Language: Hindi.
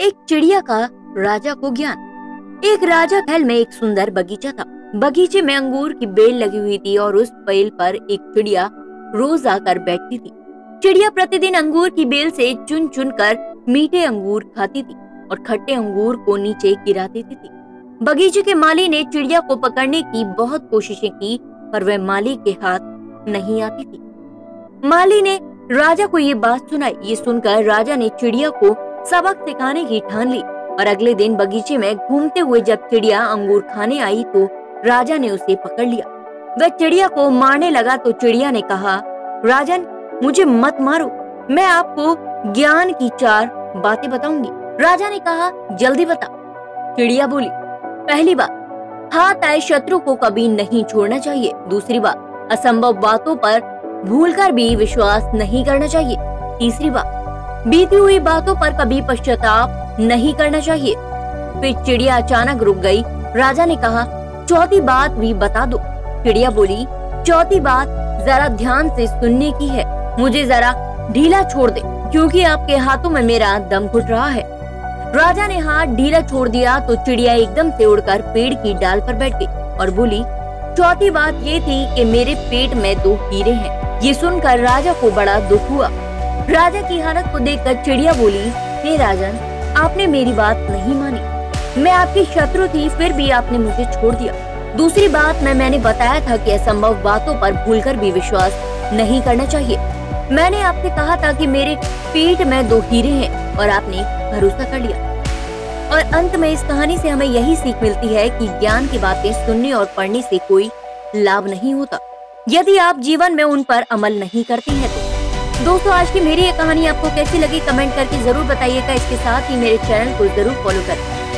एक चिड़िया का राजा को ज्ञान। एक राजा महल में एक सुंदर बगीचा था। बगीचे में अंगूर की बेल लगी हुई थी और उस बेल पर एक चिड़िया रोज आकर बैठती थी। चिड़िया प्रतिदिन अंगूर की बेल से चुन चुन कर मीठे अंगूर खाती थी और खट्टे अंगूर को नीचे गिरा देती थी। बगीचे के माली ने चिड़िया को पकड़ने की बहुत कोशिशें की, पर वह माली के हाथ नहीं आती थी। माली ने राजा को ये बात सुनाई, ये सुनकर राजा ने चिड़िया को सबक सिखाने की ठान ली और अगले दिन बगीचे में घूमते हुए जब चिड़िया अंगूर खाने आई तो राजा ने उसे पकड़ लिया। वह चिड़िया को मारने लगा तो चिड़िया ने कहा, राजन, मुझे मत मारो। मैं आपको ज्ञान की चार बातें बताऊँगी। राजा ने कहा, जल्दी बता। चिड़िया बोली, पहली बात, हाथ आए शत्रु को कभी नहीं छोड़ना चाहिए। दूसरी बात, असंभव बातों पर भूलकर भी विश्वास नहीं करना चाहिए। तीसरी बात बीती हुई बातों पर कभी पश्चाताप नहीं करना चाहिए। फिर चिड़िया अचानक रुक गई। राजा ने कहा, चौथी बात भी बता दो। चिड़िया बोली, चौथी बात जरा ध्यान से सुनने की है। मुझे जरा ढीला छोड़ दे, क्योंकि आपके हाथों में मेरा दम घुट रहा है। राजा ने हाथ ढीला छोड़ दिया तो चिड़िया एकदम से उड़कर पेड़ की डाल पर बैठ गई और बोली, चौथी बात ये थी कि मेरे पेट में दो हीरे हैं। ये सुनकर राजा को बड़ा दुख हुआ। राजा की हालत को देखकर चिड़िया बोली, हे राजन, आपने मेरी बात नहीं मानी। मैं आपकी शत्रु थी, फिर भी आपने मुझे छोड़ दिया। दूसरी बात, मैं, मैंने बताया था कि असंभव बातों पर भूलकर भी विश्वास नहीं करना चाहिए। मैंने आपसे कहा था कि मेरे पेट में दो हीरे हैं और आपने भरोसा कर लिया। और अंत में इस कहानी से हमें यही सीख मिलती है कि ज्ञान की बातें सुनने और पढ़ने से कोई लाभ नहीं होता। यदि आप जीवन में उन पर अमल नहीं करते हैं तो दोस्तों, आज की मेरी ये कहानी आपको कैसी लगी, कमेंट करके ज़रूर बताइएगा। इसके साथ ही मेरे चैनल को ज़रूर फॉलो करें।